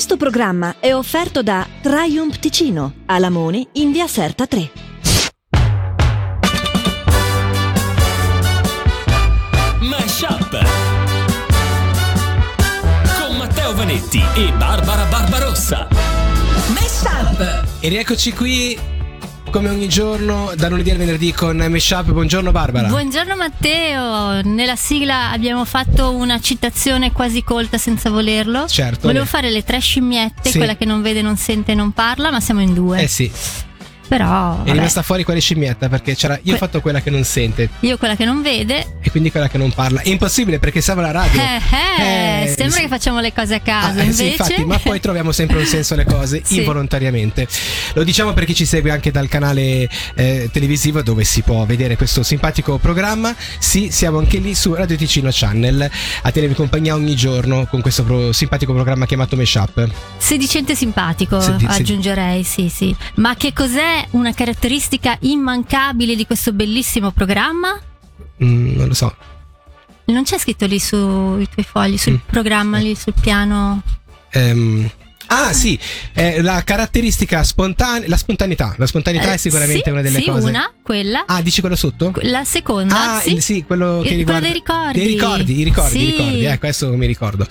Questo programma è offerto da Triumph Ticino, a Lamoni, in via Serta 3. Mashup con Matteo Vanetti e Barbara Barbarossa. Mashup! E rieccoci qui come ogni giorno da lunedì al venerdì con Meshup. Buongiorno Barbara. Buongiorno Matteo, nella sigla abbiamo fatto una citazione quasi colta senza volerlo. Certo. Volevo fare le tre scimmiette, Sì. quella che non vede, non sente, non parla, ma siamo in due. Eh sì, Però è vabbè, rimasta fuori quale scimmietta perché c'era. Io ho Que- fatto quella che non sente io quella che non vede. e quindi quella che non parla. È impossibile perché siamo alla radio. Eh, eh, Eh, sembra sì. che facciamo le cose a caso, Ah, eh, invece. sì, infatti, ma poi troviamo sempre un senso alle cose Sì. involontariamente. Lo diciamo per chi ci segue anche dal canale eh, televisivo dove si può vedere questo simpatico programma. Sì, siamo anche lì su Radio Ticino Channel a tenervi compagnia ogni giorno con questo pro- simpatico programma chiamato Meshup. Sedicente simpatico, sedi- aggiungerei, sì, sì. Ma che cos'è una caratteristica immancabile di questo bellissimo programma? Mm, non lo so. Non c'è scritto lì sui tuoi fogli, sul Mm. programma, lì sul piano. Ehm, ah, sì, eh, la caratteristica spontanea, la spontaneità. La spontaneità Eh, è sicuramente sì, una delle sì, cose. una, quella. Ah, dici quello sotto? La seconda, Ah, sì. il- sì, quello che Il- riguarda quello dei ricordi. Dei ricordi, i ricordi, i Sì. ricordi. Ecco, adesso mi ricordo.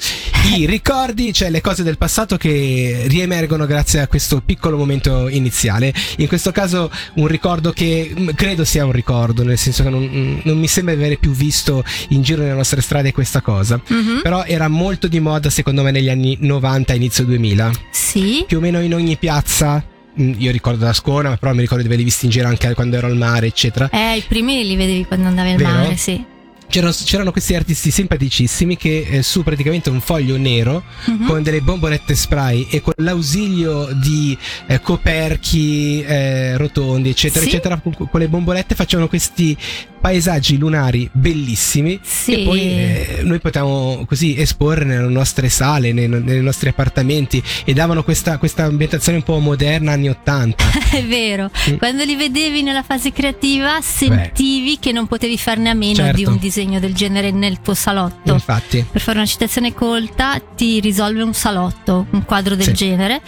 I ricordi, cioè le cose del passato che riemergono grazie a questo piccolo momento iniziale. In questo caso un ricordo che mm, credo sia un ricordo, nel senso che non, mm, non mi sembra di avere più visto in giro nelle nostre strade questa cosa. Mhm. Però era molto di moda secondo me negli anni 90, inizio 2000. Sì. Più o meno in ogni piazza. Mm, Io ricordo da ma però mi ricordo di averli visti in giro anche quando ero al mare, eccetera. Eh, i primi li vedevi quando andavi al Vero? mare, sì. C'erano, c'erano questi artisti simpaticissimi che eh, su praticamente un foglio nero Mhm. con delle bombolette spray e con l'ausilio di eh, coperchi eh, rotondi eccetera Sì. eccetera con, con le bombolette facevano questi paesaggi lunari bellissimi Sì. e poi eh, noi potevamo così esporre nelle nostre sale nei, nei nostri appartamenti e davano questa, questa ambientazione un po' moderna anni 80 È vero, Mm. quando li vedevi nella fase creativa sentivi che non potevi farne a meno Certo. di un disegno del genere nel tuo salotto. infatti Per fare una citazione colta ti risolve un salotto, un quadro del Sì. genere.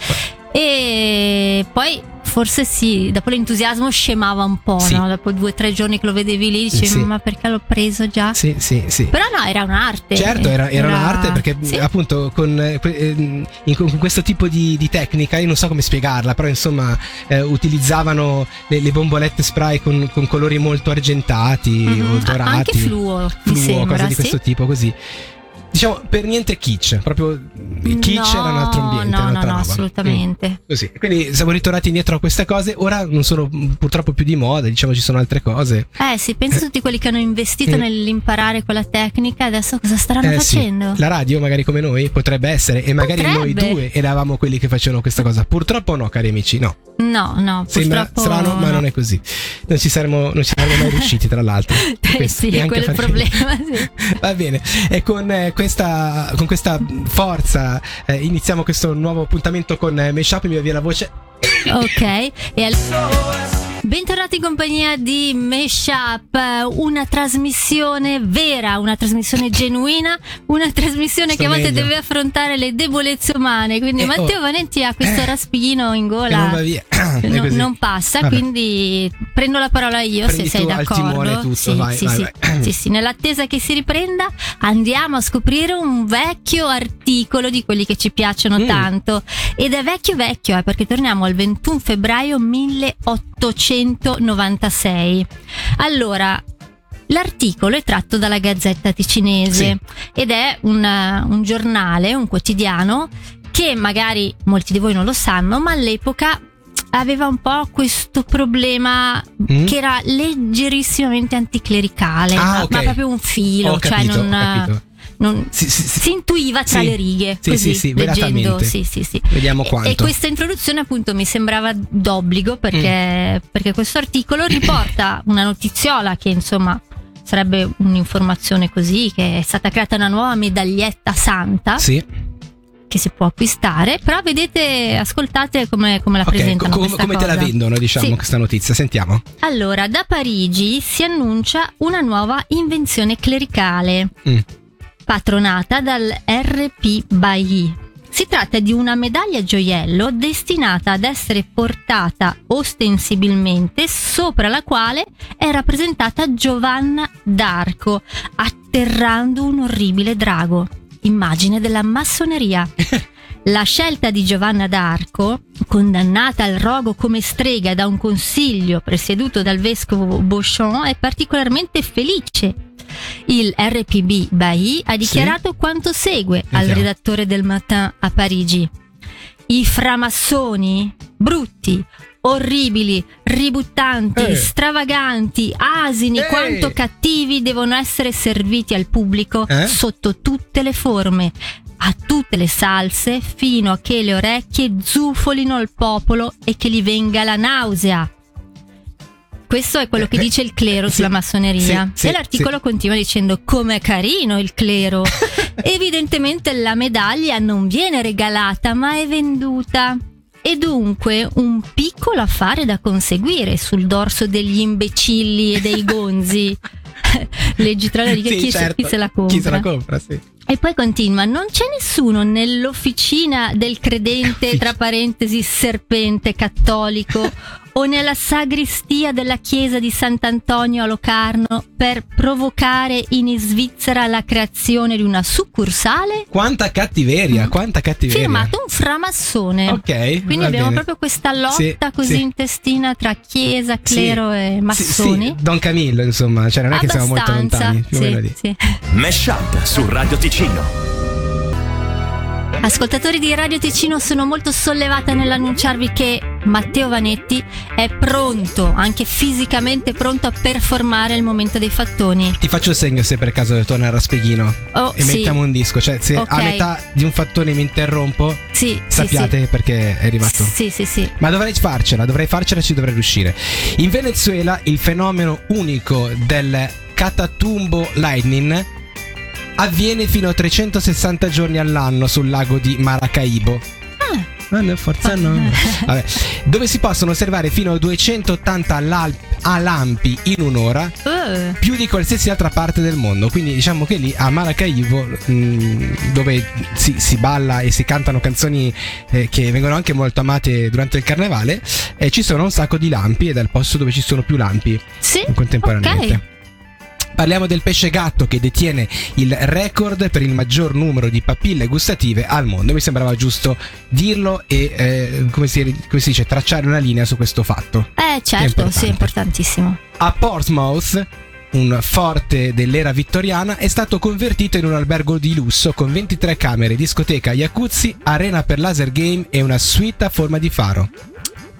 E poi forse sì, dopo l'entusiasmo scemava un po', Sì. no? Dopo due o tre giorni che lo vedevi lì dicevi Sì. ma perché l'ho preso già? sì sì sì Però no, era un'arte. Certo, era, era un'arte perché Sì. appunto con, eh, ehm, con questo tipo di, di tecnica, io non so come spiegarla, però insomma eh, utilizzavano le, le bombolette spray con, con colori molto argentati Mhm. o dorati. Anche fluo, mi fluo, sembra, cose di questo tipo così. Diciamo, per niente kitsch, proprio kitsch no, era un altro ambiente. No, no, no, assolutamente. Mm. Così. Quindi siamo ritornati indietro a queste cose, ora non sono purtroppo più di moda, diciamo ci sono altre cose. Eh sì, pensa a tutti quelli che hanno investito Eh. nell'imparare quella tecnica, adesso cosa staranno Eh, sì. facendo? La radio, magari come noi, potrebbe essere, e magari noi Potrebbe. due eravamo quelli che facevano questa cosa. Purtroppo no, cari amici, no. No, no, Sembra purtroppo strano, ma no. non è così. Non ci saremmo, non ci saremmo mai riusciti, tra l'altro. Eh Questo, sì, è quello il problema. sì. Va bene, e con, eh, questa, con questa forza eh, iniziamo questo nuovo appuntamento con eh, Meshup. Mi va via la voce. Ok, e al- bentornati in compagnia di Meshup, una trasmissione vera, una trasmissione genuina, una trasmissione Sto che a volte meglio. deve affrontare le debolezze umane. Quindi Eh, Matteo oh. Vanetti ha questo Eh. raspino in Che gola. non va via. È No- così. non passa, Vabbè. quindi prendo la parola io Prendi se sei d'accordo. tutto, sì, vai, sì, vai, sì. vai. sì, sì. Nell'attesa che si riprenda, andiamo a scoprire un vecchio articolo di quelli che ci piacciono Mm. tanto. Ed è vecchio vecchio, eh, perché torniamo al 21 febbraio 1896. Allora, L'articolo è tratto dalla Gazzetta Ticinese ed è un, un giornale, un quotidiano che magari molti di voi non lo sanno, ma all'epoca aveva un po' questo problema Mm? che era leggerissimamente anticlericale, Ah, ma, ok. ma proprio un filo, Ho cioè capito, non. Non- Sì, sì, sì. si intuiva tra le righe, Sì, così, sì, sì, leggendo. Sì, sì. Vediamo quanto. E questa introduzione appunto mi sembrava d'obbligo perché, Mm. perché questo articolo riporta una notiziola che insomma sarebbe un'informazione così, che è stata creata una nuova medaglietta santa Sì. che si può acquistare, però vedete, ascoltate come, come la Ok, presentano. co- come, come te la cosa. vendono, diciamo, Sì. questa notizia? Sentiamo. Allora, da Parigi si annuncia una nuova invenzione clericale Mm. Patronata dal RP Bailly. Si tratta di una medaglia gioiello destinata ad essere portata ostensibilmente sopra la quale è rappresentata Giovanna d'Arco atterrando un orribile drago, immagine della massoneria. La scelta di Giovanna d'Arco, condannata al rogo come strega da un consiglio presieduto dal vescovo Beauchamp, è particolarmente felice. Il RPB Bailly ha dichiarato quanto segue al Vediamo. redattore del Matin a Parigi. I framassoni, brutti, orribili, ributtanti, Eh. stravaganti, asini, Eh. quanto cattivi devono essere serviti al pubblico Eh? sotto tutte le forme, a tutte le salse, fino a che le orecchie zufolino il popolo e che gli venga la nausea. Questo è quello che Eh, dice il clero sì, sulla massoneria. sì, sì, e l'articolo sì. continua dicendo com'è carino il clero. Evidentemente la medaglia non viene regalata ma è venduta. E dunque un piccolo affare da conseguire sul dorso degli imbecilli e dei gonzi. Leggi tra le righe Sì, chi, se- certo. chi se la compra. Chi se la compra, sì. E poi continua, non c'è nessuno nell'officina del credente, tra parentesi, serpente cattolico, o nella sagrestia della chiesa di Sant'Antonio a Locarno per provocare in Svizzera la creazione di una succursale? Quanta cattiveria, quanta cattiveria. Firmato un framassone. Ok. Quindi abbiamo bene. proprio questa lotta Sì, così sì. intestina tra chiesa, Sì. clero e Sì, massoni. sì, Don Camillo, insomma, cioè non è che siamo molto Abbastanza, lontani, più sì, meno lì. sì. Mesh Up su Radio Ticino. Ascoltatori di Radio Ticino, sono molto sollevata nell'annunciarvi che Matteo Vanetti è pronto, anche fisicamente pronto a performare il momento dei fattoni. Ti faccio il segno se per caso torna a Raspighino Oh, e sì. mettiamo un disco, cioè se Ok. a metà di un fattone mi interrompo, Sì, sì, sappiate perché è sì. arrivato. Sì, sì, sì. Ma dovrei farcela, dovrei farcela, ci dovrei riuscire. In Venezuela il fenomeno unico del Catatumbo Lightning avviene fino a 360 giorni all'anno sul lago di Maracaibo. Ah, no, forza no. Vabbè. Dove si possono osservare fino a 280 lal- alampi in un'ora, Eh, più di qualsiasi altra parte del mondo. Quindi diciamo che lì a Maracaibo, mh, dove si, si balla e si cantano canzoni eh, che vengono anche molto amate durante il carnevale, eh, ci sono un sacco di lampi ed è il posto dove ci sono più lampi sì. contemporaneamente. Ok. Parliamo del pesce gatto che detiene il record per il maggior numero di papille gustative al mondo. Mi sembrava giusto dirlo e, eh, come, si, come si dice, tracciare una linea su questo fatto. Eh, certo, importante. sì, è importantissimo. A Portsmouth, un forte dell'era vittoriana, è stato convertito in un albergo di lusso con 23 camere, discoteca, jacuzzi, arena per laser game e una suite a forma di faro.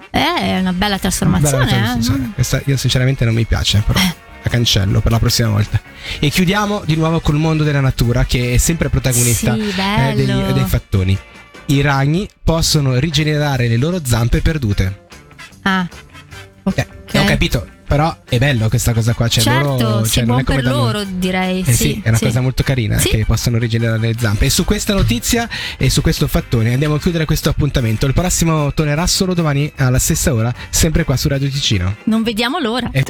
Eh, è una bella trasformazione, Bella eh. trasformazione. Questa io sinceramente non mi piace, però la cancello per la prossima volta. E chiudiamo di nuovo col mondo della natura, che è sempre protagonista Sì, eh, degli- dei fattoni. I ragni possono rigenerare le loro zampe perdute. Ah. Eh, Ok. Ho capito, però è bello questa cosa qua. Cioè certo, loro, sì, cioè, non è come per da noi. loro, direi. Eh sì, è una cosa molto carina Sì. che possono rigenerare le zampe. E su questa notizia e su questo fattone andiamo a chiudere questo appuntamento. Il prossimo tornerà solo domani alla stessa ora, sempre qua su Radio Ticino. Non vediamo l'ora. E,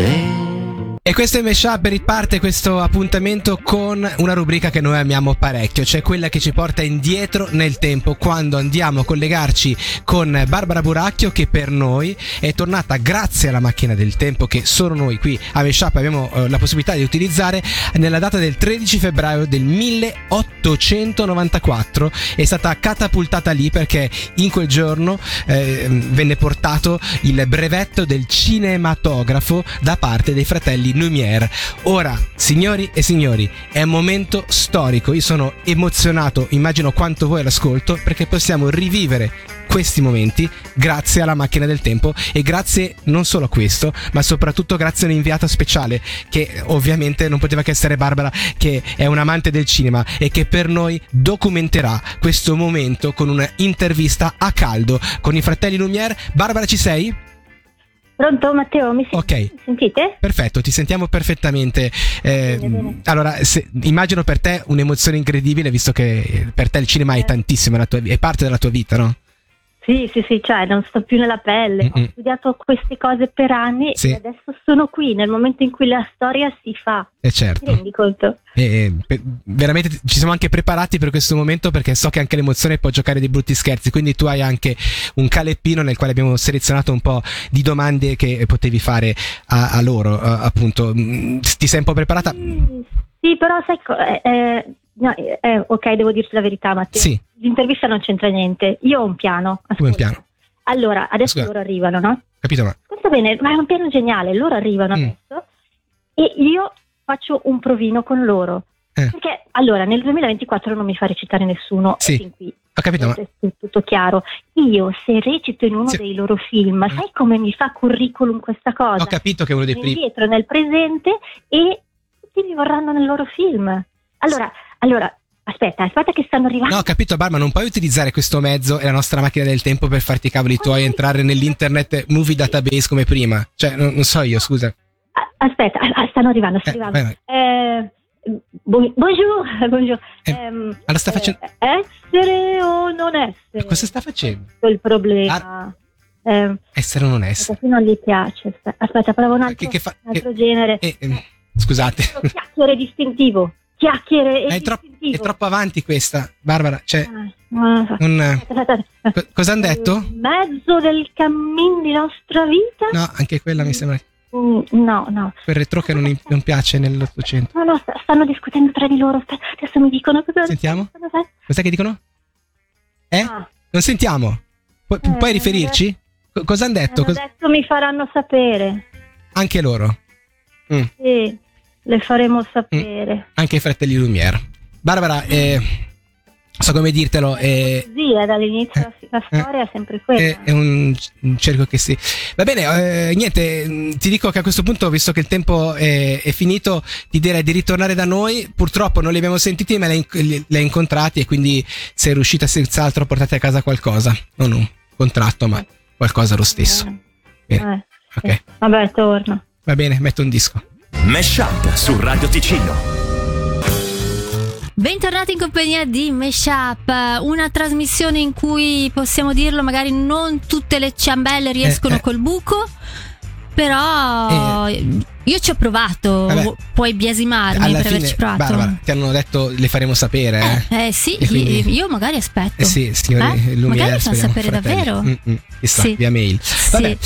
e questo è Meshup riparte questo appuntamento con una rubrica che noi amiamo parecchio, cioè quella che ci porta indietro nel tempo quando andiamo a collegarci con Barbara Buracchio che per noi è tornata grazie alla macchina del tempo che solo noi qui a Meshup abbiamo eh, la possibilità di utilizzare nella data del 13 febbraio del 1894 è stata catapultata lì perché in quel giorno eh, venne portato il brevetto del cinematografo da parte dei fratelli Lumière. Ora, signori e signori, è un momento storico. Io sono emozionato, immagino quanto voi all'ascolto, perché possiamo rivivere questi momenti grazie alla macchina del tempo e grazie non solo a questo, ma soprattutto grazie a un'inviata speciale che ovviamente non poteva che essere Barbara, che è un amante del cinema e che per noi documenterà questo momento con un'intervista a caldo con i fratelli Lumière. Barbara, ci sei? Pronto Matteo, mi sen- Ok. sentite? Perfetto, ti sentiamo perfettamente. Eh, Bene, bene. allora, se- immagino per te un'emozione incredibile, visto che per te il cinema è Eh. tantissimo, la tua- è parte della tua vita, no? Sì, sì, sì, cioè non sto più nella pelle. Mm-mm. Ho studiato queste cose per anni Sì. e adesso sono qui nel momento in cui la storia si fa. Eh Ti certo. rendi conto? E, pe- veramente ci siamo anche preparati per questo momento perché so che anche l'emozione può giocare dei brutti scherzi, quindi tu hai anche un caleppino nel quale abbiamo selezionato un po' di domande che potevi fare a, a loro, eh, appunto. Mm, Ti sei un po' preparata? Sì, però sai, eh, eh, no, eh, eh, ok, devo dirti la verità, Matteo. Sì, L'intervista non c'entra niente. Io ho un piano. come un ascolta. piano. Allora, adesso Scusa. loro arrivano, no? Capito? Ma Ascolta bene, ma è un piano geniale. Loro arrivano Mm. adesso e io faccio un provino con loro. Eh. Perché allora nel 2024 non mi fa recitare nessuno. Sì. fin qui ho capito, ma è tutto, chiaro. Io se recito in uno Sì. dei loro film, sai come mi fa curriculum questa cosa? ho capito che è uno dei primi. Indietro nel presente e tutti mi vorranno nel loro film. Allora, allora, aspetta, aspetta che stanno arrivando. No, ho capito, Bar, ma non puoi utilizzare questo mezzo e la nostra macchina del tempo per farti i cavoli tuoi e entrare nell'internet movie database come prima. Cioè, non, non so io, scusa. Ah, Aspetta, ah, stanno arrivando, stanno Eh, arrivando. Eh, bu- bonjour, bonjour. Eh, Ehm, allora sta facendo- eh, essere o non essere? Cosa sta facendo? Il problema. Ehm, Essere o non essere? aspetta, non gli piace. Aspetta, Aspetta, provo un altro, Che, che fa? un altro che- genere. eh, eh, scusate, Chiacchiere distintivo. Chiacchiere è, troppo- è troppo avanti questa, Barbara. Cioè, Ah, un, co- cosa hanno detto? In mezzo del cammin di nostra vita? No, anche quella mi sembra Mm, no, no. quel retro che non, non piace nell'Ottocento. No, no, st- stanno discutendo tra di loro. Adesso mi dicono cosa. Sentiamo? Cos'è che dicono? Eh? Ah, Non sentiamo? Pu- Eh, puoi riferirci? Co- cosa hanno detto? Cos- adesso mi faranno sapere. anche loro, Sì, le faremo sapere. anche i fratelli Lumière. Barbara, eh, so come dirtelo, eh, Così, eh, dall'inizio la, la eh, storia è sempre quella. è, è un, un cerco che sì. Va bene, eh, niente, ti dico che a questo punto, visto che il tempo è, è finito, ti direi di ritornare da noi. Purtroppo non li abbiamo sentiti, ma li hai, incontrati e quindi sei riuscita senz'altro a portare a casa qualcosa. Non un contratto, ma qualcosa lo stesso. Eh, Bene, eh, ok. Vabbè, torno. Va bene, metto un disco. Mesh Up su Radio Ticino. Bentornati in compagnia di Meshup, una trasmissione in cui possiamo dirlo, magari non tutte le ciambelle riescono Eh, eh. col buco, però io ci ho provato, Vabbè. puoi biasimarmi Alla per fine, averci provato. Barbara, ti hanno detto le faremo sapere, eh. Eh sì, E quindi- io magari aspetto. Eh sì, signori Eh? Magari fa sapere fratelli. davvero. Mm, mm, chissà, Sì. via mail. Vabbè,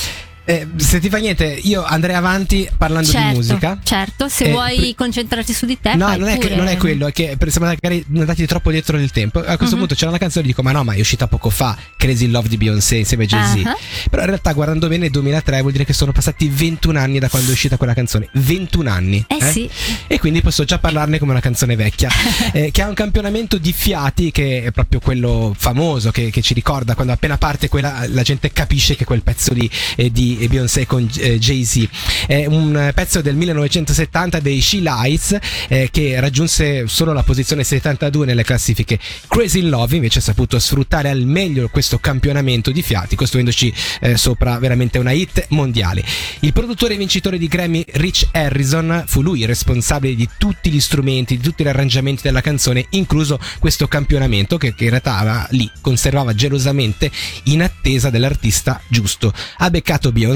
eh, se ti fa niente, io andrei avanti parlando certo, di musica. certo, se Eh, vuoi concentrarti su di te, No, non è, che- non è quello, è che per- siamo magari andati troppo dietro nel tempo. A questo Mhm. punto c'era una canzone e dico: Ma no, ma è uscita poco fa. Crazy in Love di Beyoncé insieme a Jay-Z. Ah. Però in realtà, guardando bene, 2003 vuol dire che sono passati 21 anni da quando è uscita quella canzone. 21 anni. Eh sì, E quindi posso già parlarne come una canzone vecchia, eh, che ha un campionamento di fiati che è proprio quello famoso che, che ci ricorda quando appena parte quella, la gente capisce che quel pezzo lì è di Beyoncé con eh, Jay-Z. È un pezzo del 1970 dei She Lights eh, che raggiunse solo la posizione 72 nelle classifiche. Crazy in Love invece ha saputo sfruttare al meglio questo campionamento di fiati, costruendoci eh, sopra veramente una hit mondiale. Il produttore vincitore di Grammy Rich Harrison fu lui il responsabile di tutti gli strumenti, di tutti gli arrangiamenti della canzone, incluso questo campionamento che, che in realtà lì conservava gelosamente in attesa dell'artista giusto. Ha beccato Beyoncé,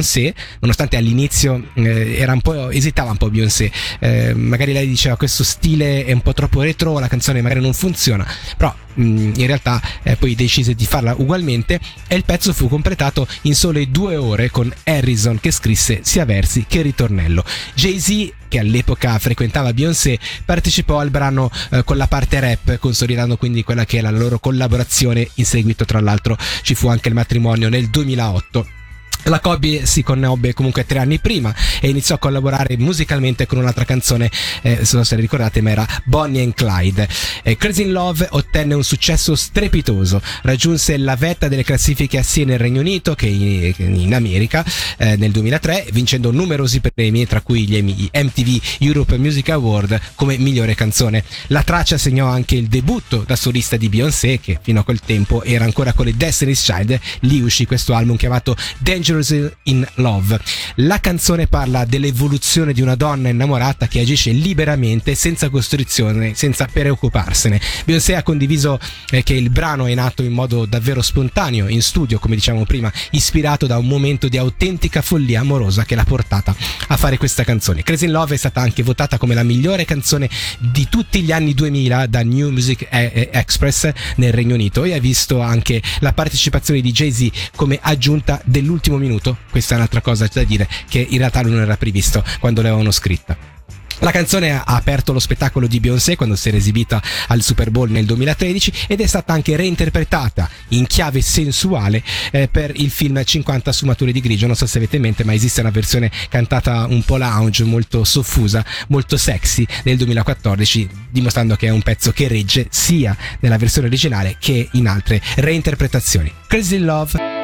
nonostante all'inizio eh, un esitava un po' Beyoncé, eh, magari lei diceva questo stile è un po' troppo retro, la canzone magari non funziona, però mh, in realtà eh, poi decise di farla ugualmente e il pezzo fu completato in sole due ore con Harrison che scrisse sia versi che ritornello. Jay-Z che all'epoca frequentava Beyoncé partecipò al brano eh, con la parte rap consolidando quindi quella che è la loro collaborazione. In seguito tra l'altro ci fu anche il matrimonio nel 2008 la coppia si conobbe comunque tre anni prima e iniziò a collaborare musicalmente con un'altra canzone, eh, se non se ne ricordate, ma era Bonnie and Clyde. Eh, Crazy in Love ottenne un successo strepitoso, raggiunse la vetta delle classifiche sia nel Regno Unito che in, in America eh, nel 2003, vincendo numerosi premi, tra cui gli MTV Europe Music Award come migliore canzone. La traccia segnò anche il debutto da solista di Beyoncé, che fino a quel tempo era ancora con le Destiny's Child. Lì uscì questo album chiamato Dangerous Dangerous in Love. La canzone parla dell'evoluzione di una donna innamorata che agisce liberamente, senza costrizione, senza preoccuparsene. Beyoncé ha condiviso eh, che il brano è nato in modo davvero spontaneo, in studio, come diciamo prima, ispirato da un momento di autentica follia amorosa che l'ha portata a fare questa canzone. Crazy in Love è stata anche votata come la migliore canzone di tutti gli anni 2000 da New Music Express nel Regno Unito e ha visto anche la partecipazione di Jay-Z come aggiunta dell'ultimo minuto. Questa è un'altra cosa da dire che in realtà non era previsto quando l'avevano scritta. La canzone ha aperto lo spettacolo di Beyoncé quando si era esibita al Super Bowl nel 2013 ed è stata anche reinterpretata in chiave sensuale eh, per il film 50 sfumature di grigio. Non so se avete in mente, ma esiste una versione cantata un po' lounge, molto soffusa, molto sexy nel 2014, dimostrando che è un pezzo che regge sia nella versione originale che in altre reinterpretazioni. Crazy Love.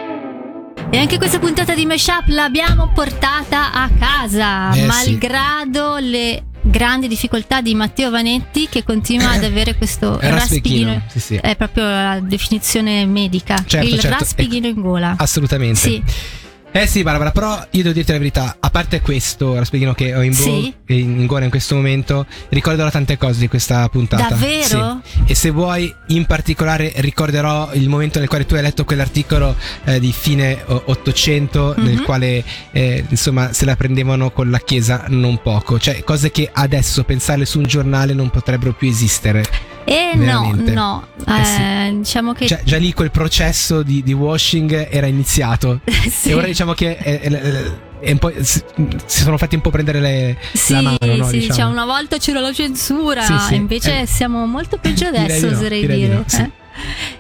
E anche questa puntata di Meshup l'abbiamo portata a casa, Eh, sì. malgrado le grandi difficoltà di Matteo Vanetti che continua ad avere questo raspighino. sì, sì. È proprio la definizione medica. Certo, il certo. raspighino in gola. Assolutamente. Sì. Eh sì, Barbara, però io devo dirti la verità, a parte questo raspighino che ho in, bo- Sì. in, gola in questo momento, ricorderò tante cose di questa puntata. Davvero? Sì. E se vuoi, in particolare, ricorderò il momento nel quale tu hai letto quell'articolo eh, di fine o- 800, nel Mhm. quale eh, insomma se la prendevano con la Chiesa non poco, cioè cose che adesso pensarle su un giornale non potrebbero più esistere. E no, Veramente. no, Eh sì. eh, diciamo che Cioè, già lì quel processo di, di washing era iniziato. sì. E ora diciamo che è- è- è- è si sono fatti un po' prendere le, Sì, la mano, no? sì, diciamo. cioè una volta c'era la censura, Sì, sì, invece eh. siamo molto peggio Direi adesso, di no, oserei direi di dire. no, sì.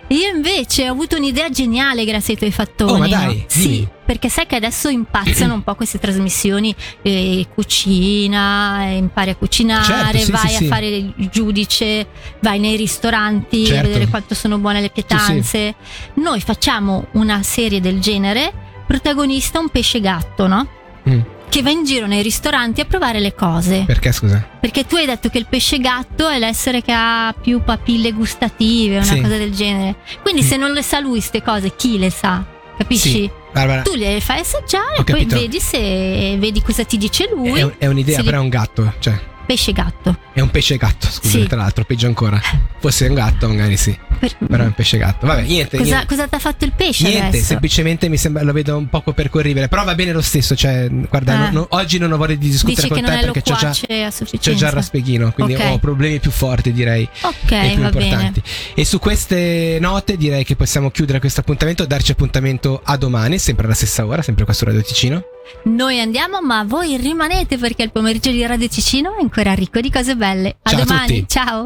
Io invece ho avuto un'idea geniale grazie ai tuoi fattoni. Oh, ma dai, Sì, dimmi. perché sai che adesso impazzano un po' queste trasmissioni, eh, cucina, eh, impari a cucinare, Certo, sì, vai sì, a sì. fare il giudice, vai nei ristoranti a Certo. vedere quanto sono buone le pietanze. Noi facciamo una serie del genere, protagonista un pesce gatto, no? Mm. Che va in giro nei ristoranti a provare le cose. Perché scusa? Perché tu hai detto che il pesce gatto è l'essere che ha più papille gustative, una Sì. cosa del genere. Quindi se non le sa lui queste cose, chi le sa? Capisci? Sì. Barbara, Tu le fai assaggiare e poi vedi se vedi cosa ti dice lui. è, è un'idea, però è un gatto. Cioè, Pesce gatto. è un pesce gatto, scusa, Sì. tra l'altro, peggio ancora. Fosse un gatto, magari sì. Per- Però è un pesce gatto. Vabbè, niente. cosa, niente. cosa ti ha fatto il pesce Niente, adesso? semplicemente mi sembra lo vedo un poco percorribile. Però va bene lo stesso. Cioè, guarda, Eh. non- non- oggi non ho voglia di discutere Dici con te è perché c'ho già, c'ho già il raspeghino. Quindi Ok. ho problemi più forti, direi. Ok, e più va bene. importanti. E su queste note direi che possiamo chiudere questo appuntamento, darci appuntamento a domani, sempre alla stessa ora, sempre qua su Radio Ticino. Noi andiamo, ma voi rimanete perché il pomeriggio di Radio Ticino è ancora ricco di cose belle. A Ciao a domani, tutti. ciao.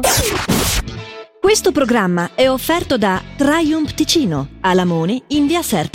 Questo programma è offerto da Triumph Ticino, a Lamone, in via Serta.